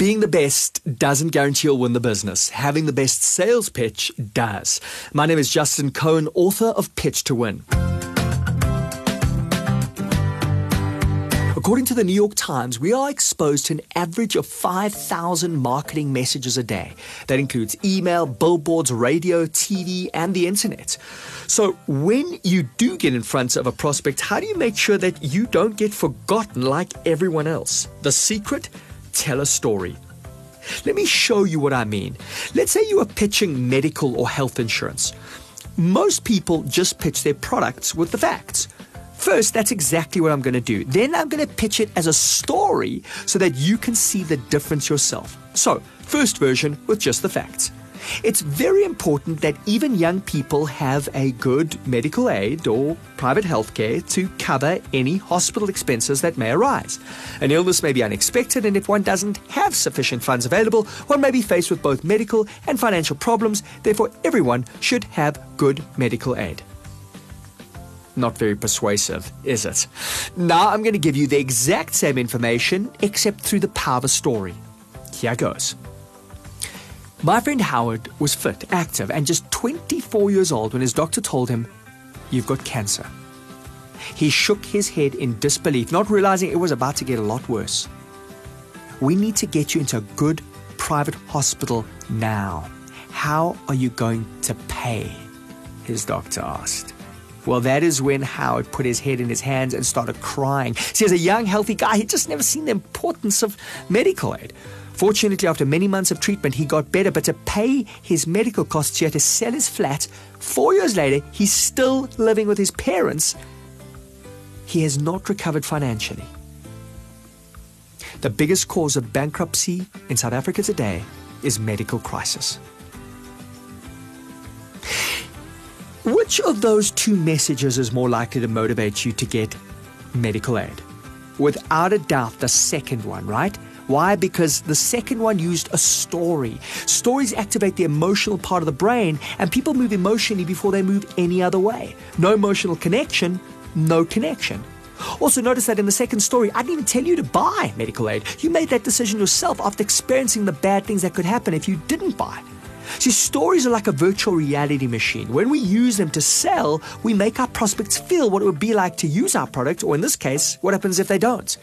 Being the best doesn't guarantee you'll win the business. Having the best sales pitch does. My name is Justin Cohen, author of Pitch to Win. According to the New York Times, we are exposed to an average of 5,000 marketing messages a day. That includes email, billboards, radio, TV, and the internet. So, when you do get in front of a prospect, how do you make sure that you don't get forgotten like everyone else? The secret? Tell a story. Let me show you what I mean. Let's say you are pitching medical or health insurance. Most people just pitch their products with the facts. First, that's exactly what I'm going to do. Then I'm going to pitch it as a story so that you can see the difference yourself. So, first version with just the facts. It's very important that even young people have a good medical aid or private health care to cover any hospital expenses that may arise. An illness may be unexpected, and if one doesn't have sufficient funds available, one may be faced with both medical and financial problems. Therefore, everyone should have good medical aid. Not very persuasive, is it? Now I'm going to give you the exact same information, except through the power of a story. Here goes. My friend Howard was fit, active, and just 24 years old when his doctor told him, You've got cancer. He shook his head in disbelief, not realizing it was about to get a lot worse. We need to get you into a good private hospital now. How are you going to pay? His doctor asked. Well, that is when Howard put his head in his hands and started crying. See, as a young, healthy guy, he'd just never seen the importance of medical aid. Fortunately, after many months of treatment, he got better, but to pay his medical costs, he had to sell his flat. Four years later, he's still living with his parents. He has not recovered financially. The biggest cause of bankruptcy in South Africa today is medical crisis. Which of those two messages is more likely to motivate you to get medical aid? Without a doubt, the second one, right? Why? Because the second one used a story. Stories activate the emotional part of the brain, and people move emotionally before they move any other way. No emotional connection, no connection. Also, notice that in the second story, I didn't even tell you to buy medical aid. You made that decision yourself after experiencing the bad things that could happen if you didn't buy. See, stories are like a virtual reality machine. When we use them to sell, we make our prospects feel what it would be like to use our product, or in this case, what happens if they don't.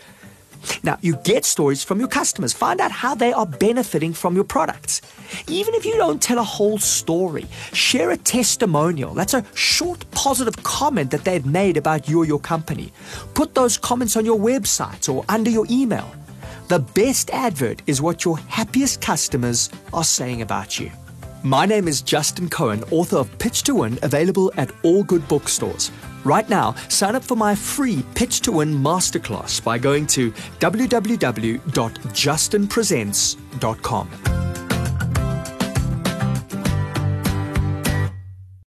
Now, you get stories from your customers. Find out how they are benefiting from your products. Even if you don't tell a whole story, share a testimonial. That's a short positive comment that they've made about you or your company. Put those comments on your website or under your email. The best advert is what your happiest customers are saying about you. My name is Justin Cohen, author of Pitch to Win, available at all good bookstores. Right now, sign up for my free Pitch to Win masterclass by going to www.justinpresents.com.